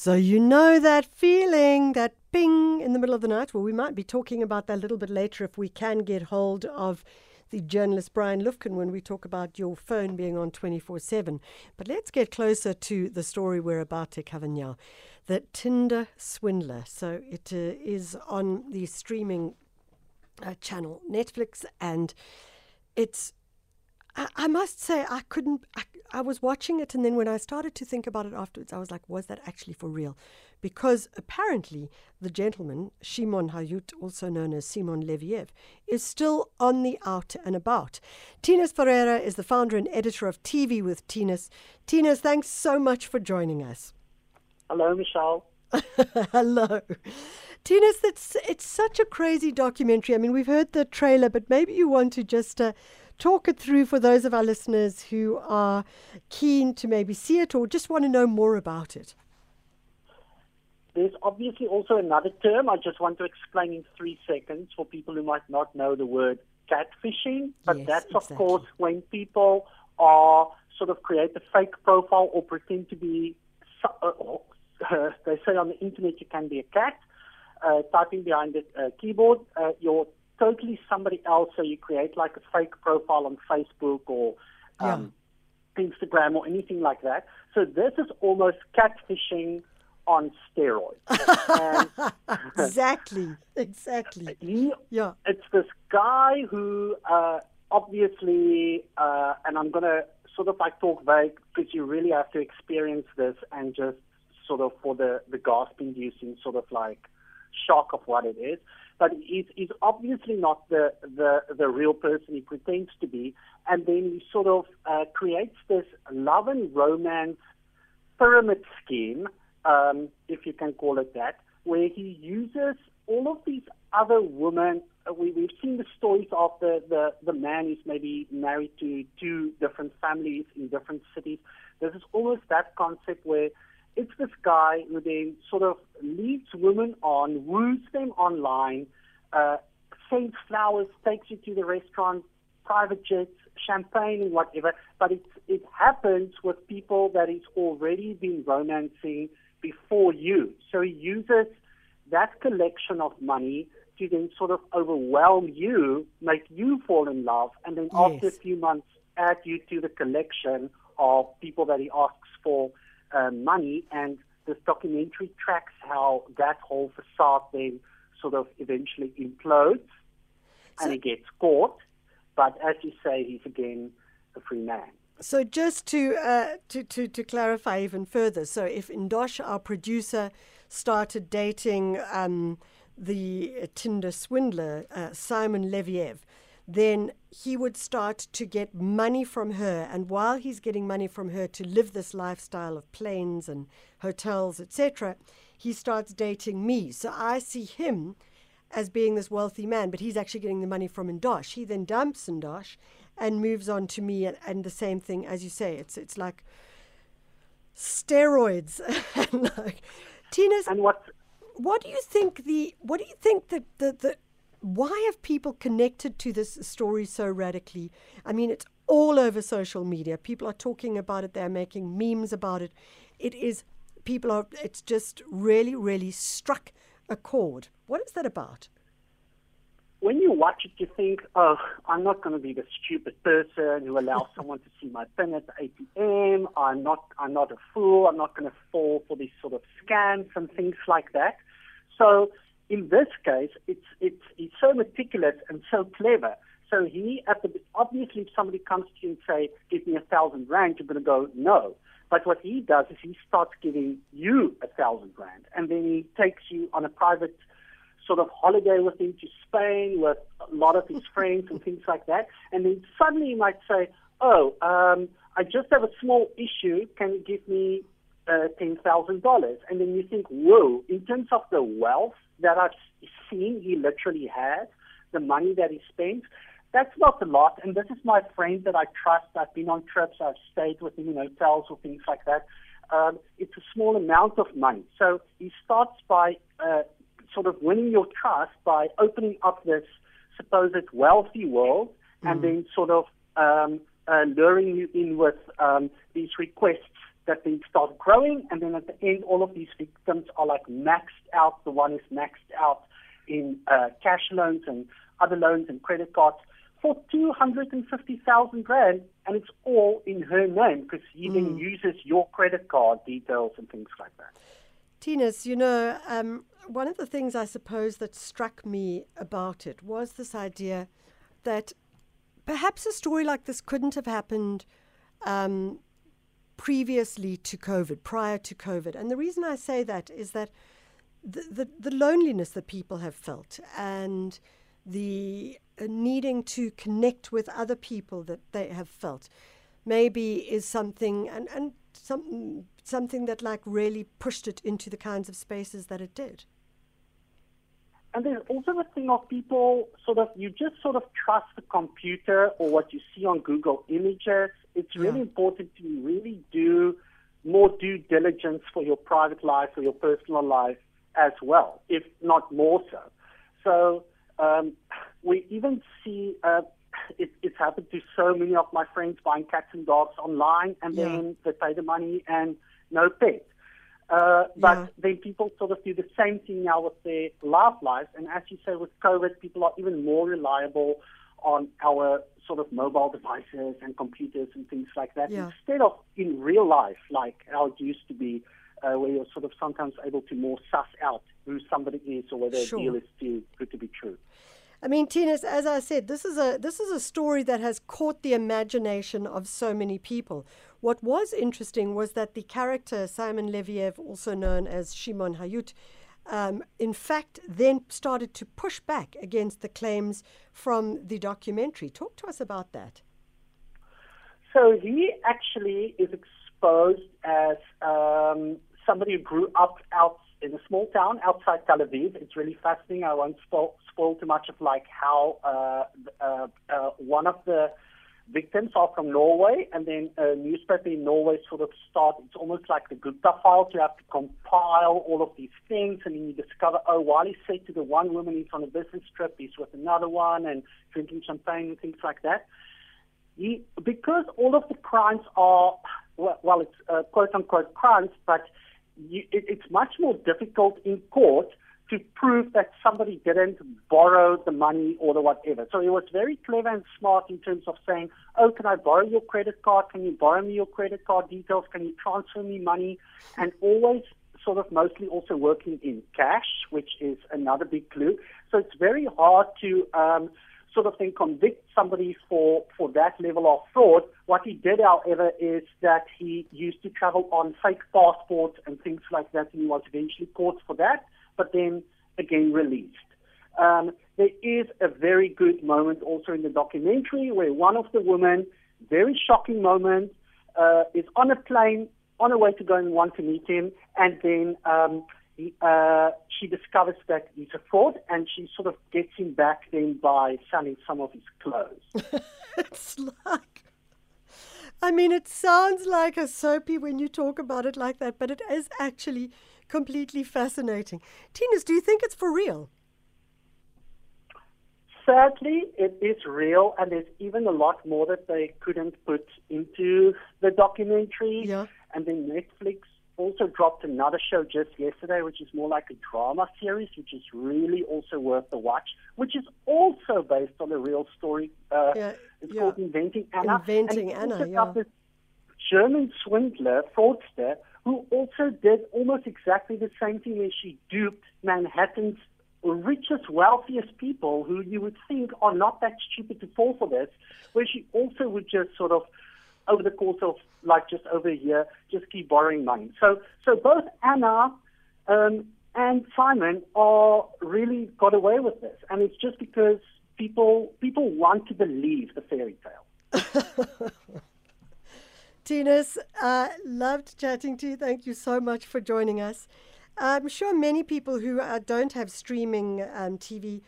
So, you know that feeling, that ping in the middle of the night? Well, we might be talking about that a little bit later if we can get hold of the journalist Brian Lufkin when we talk about your phone being on 24 7. But let's get closer to the story we're about to cover now the Tinder Swindler. So, it uh, is on the streaming uh, channel Netflix and it's I, must say, I couldn't. I, I, was watching it, and then when I started to think about it afterwards, I was like, was that actually for real? Because apparently, the gentleman, Shimon Hayut, also known as Simon Leviev, is still on the out and about. Thinus Ferreira is the founder and editor of TV with Thinus. Thinus, thanks so much for joining us. Hello, Michelle. Hello. Thinus, it's, it's such a crazy documentary. I mean, we've heard the trailer, but maybe you want to just. Uh, talk it through for those of our listeners who are keen to maybe see it or just want to know more about it. There's obviously also another term I just want to explain in three seconds for people who might not know the word catfishing. But yes, that's, exactly. of course, when people are sort of create a fake profile or pretend to be, uh, uh, they say on the internet you can be a cat. Uh, typing behind the uh, keyboard, uh, your totally somebody else. So you create like a fake profile on Facebook or um, yeah. Instagram or anything like that. So this is almost catfishing on steroids. exactly, exactly. He, yeah, it's this guy who uh, obviously, uh, and I'm gonna sort of like talk vague because you really have to experience this and just sort of for the the gasp-inducing sort of like shock of what it is but he's, he's obviously not the, the, the real person he pretends to be. And then he sort of uh, creates this love and romance pyramid scheme, um, if you can call it that, where he uses all of these other women. Uh, we, we've seen the stories of the, the, the man who's maybe married to two different families in different cities. This is almost that concept where it's this guy who then sort of leads women on, woos them online, uh, sends flowers, takes you to the restaurant, private jets, champagne, and whatever. But it it happens with people that he's already been romancing before you. So he uses that collection of money to then sort of overwhelm you, make you fall in love, and then yes. after a few months add you to the collection of people that he asks for uh, money, and this documentary tracks how that whole facade then sort of eventually implodes so, and he gets caught. But as you say, he's again a free man. So just to, uh, to, to, to clarify even further, so if Indosh, our producer, started dating um, the Tinder swindler, uh, Simon Leviev, then he would start to get money from her. And while he's getting money from her to live this lifestyle of planes and hotels, etc., he starts dating me. So I see him as being this wealthy man, but he's actually getting the money from Indosh. He then dumps Indosh and moves on to me. And, and the same thing, as you say, it's, it's like steroids. and like, Thinus, and what? What do you think the? What do you think the, the, the why have people connected to this story so radically? I mean, it's all over social media. People are talking about it, they're making memes about it. It is, people are, it's just really, really struck a chord. What is that about? When you watch it, you think, oh, I'm not going to be the stupid person who allows someone to see my PIN at the ATM. I'm not, I'm not a fool. I'm not going to fall for these sort of scams and things like that. So in this case, it's it's he's so meticulous and so clever. So he, at the obviously, if somebody comes to you and say, "Give me a thousand rand," you're going to go no. But what he does is he starts giving you a thousand rand, and then he takes you on a private sort of holiday with him to Spain with a lot of his friends and things like that. And then suddenly he might say, "Oh, um, I just have a small issue. Can you give me uh, ten thousand dollars?" And then you think, "Whoa!" In terms of the wealth that I've seen he literally has, the money that he spends, that's not a lot. And this is my friend that I trust. I've been on trips. I've stayed with him in hotels or things like that. Um, it's a small amount of money. So he starts by uh, sort of winning your trust by opening up this supposed wealthy world mm. and then sort of um, uh, luring you in with um, these requests that then start growing, and then at the end, all of these victims are like maxed out. The one is maxed out in uh, cash loans and other loans and credit cards for 250,000 Rand, and it's all in her name because he mm. then uses your credit card details and things like that. Thinus, you know, um, one of the things I suppose that struck me about it was this idea that perhaps a story like this couldn't have happened um, previously to COVID, prior to COVID. And the reason I say that is that the, the, the loneliness that people have felt and the uh, needing to connect with other people that they have felt maybe is something and, and some, something that like really pushed it into the kinds of spaces that it did. And there's also the thing of people sort of, you just sort of trust the computer or what you see on Google Images. It's really yeah. important to really do more due diligence for your private life or your personal life as well, if not more so. So um, we even see uh, it, it's happened to so many of my friends buying cats and dogs online, and yeah. then they pay the money and no pet. Uh, but yeah. then people sort of do the same thing now with their love lives. And as you say, with COVID, people are even more reliable on our sort of mobile devices and computers and things like that yeah. instead of in real life, like how it used to be, uh, where you're sort of sometimes able to more suss out who somebody is or whether sure. a deal is too good to be true. I mean, Thinus, as I said, this is a this is a story that has caught the imagination of so many people. What was interesting was that the character Simon Leviev, also known as Shimon Hayut, um, in fact, then started to push back against the claims from the documentary. Talk to us about that. So he actually is exposed as um, somebody who grew up out in a small town outside Tel Aviv. It's really fascinating. I won't spoil, spoil too much of like how uh, uh, uh, one of the victims are from Norway, and then a newspaper in Norway sort of start. It's almost like the Gupta files. You have to compile all of these things, and then you discover, oh, while said to the one woman he's on a business trip, he's with another one and drinking champagne and things like that. He, because all of the crimes are, well, well it's uh, quote unquote crimes, but you, it, it's much more difficult in court to prove that somebody didn't borrow the money or the whatever. So he was very clever and smart in terms of saying, oh, can I borrow your credit card? Can you borrow me your credit card details? Can you transfer me money? And always sort of mostly also working in cash, which is another big clue. So it's very hard to um, sort of then convict somebody for, for that level of fraud. What he did, however, is that he used to travel on fake passports and things like that, and he was eventually caught for that, but then again released. Um, there is a very good moment also in the documentary where one of the women, very shocking moment, uh, is on a plane on her way to go and want to meet him, and then um, he, uh, she discovers that he's a fraud and she sort of gets him back then by selling some of his clothes. it's like, I mean, it sounds like a soapy when you talk about it like that, but it is actually completely fascinating. Thinus, do you think it's for real? Sadly, it is real, and there's even a lot more that they couldn't put into the documentary. Yeah. And then Netflix also dropped another show just yesterday, which is more like a drama series, which is really also worth the watch, which is also based on a real story. Uh, yeah, it's yeah. called Inventing Anna. Inventing Anna, yeah. German swindler, fraudster, who also did almost exactly the same thing where she duped Manhattan's richest, wealthiest people who you would think are not that stupid to fall for this, where she also would just sort of over the course of like just over a year, just keep borrowing money. So, so both Anna um, and Simon are really got away with this, and it's just because people people want to believe the fairy tale. Thinus, uh, loved chatting to you. Thank you so much for joining us. I'm sure many people who uh, don't have streaming um, TV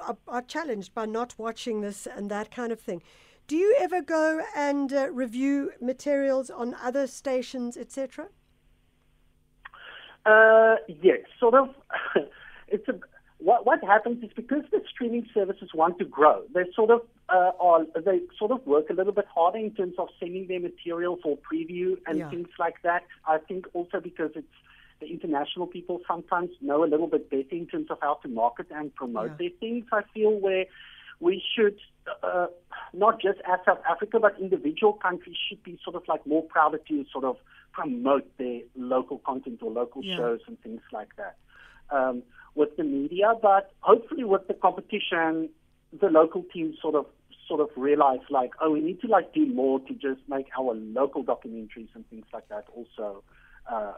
are, are, challenged by not watching this and that kind of thing. Do you ever go and uh, review materials on other stations, etc.? Uh, yes, sort of. it's a what what happens is because the streaming services want to grow, they sort of uh, are they sort of work a little bit harder in terms of sending their material for preview and Yeah. things like that. I think also because it's the international people sometimes know a little bit better in terms of how to market and promote Yeah. their things. I feel where we should uh, not just as South Africa, but individual countries should be sort of like more prouder to sort of promote their local content or local Yeah. shows and things like that um, with the media. But hopefully, with the competition, the local teams sort of sort of realize like, oh, we need to like do more to just make our local documentaries and things like that also uh,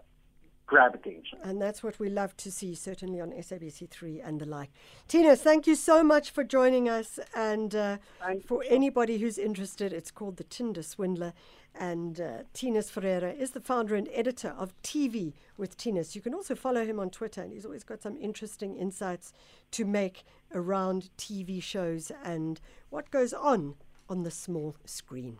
And that's what we love to see, certainly on SABC3 and the like. Tina, thank you so much for joining us. And uh, for anybody who's interested, it's called The Tinder Swindler. And uh, Thinus Ferreira is the founder and editor of TV with Thinus. You can also follow him on Twitter, and he's always got some interesting insights to make around TV shows and what goes on on the small screen.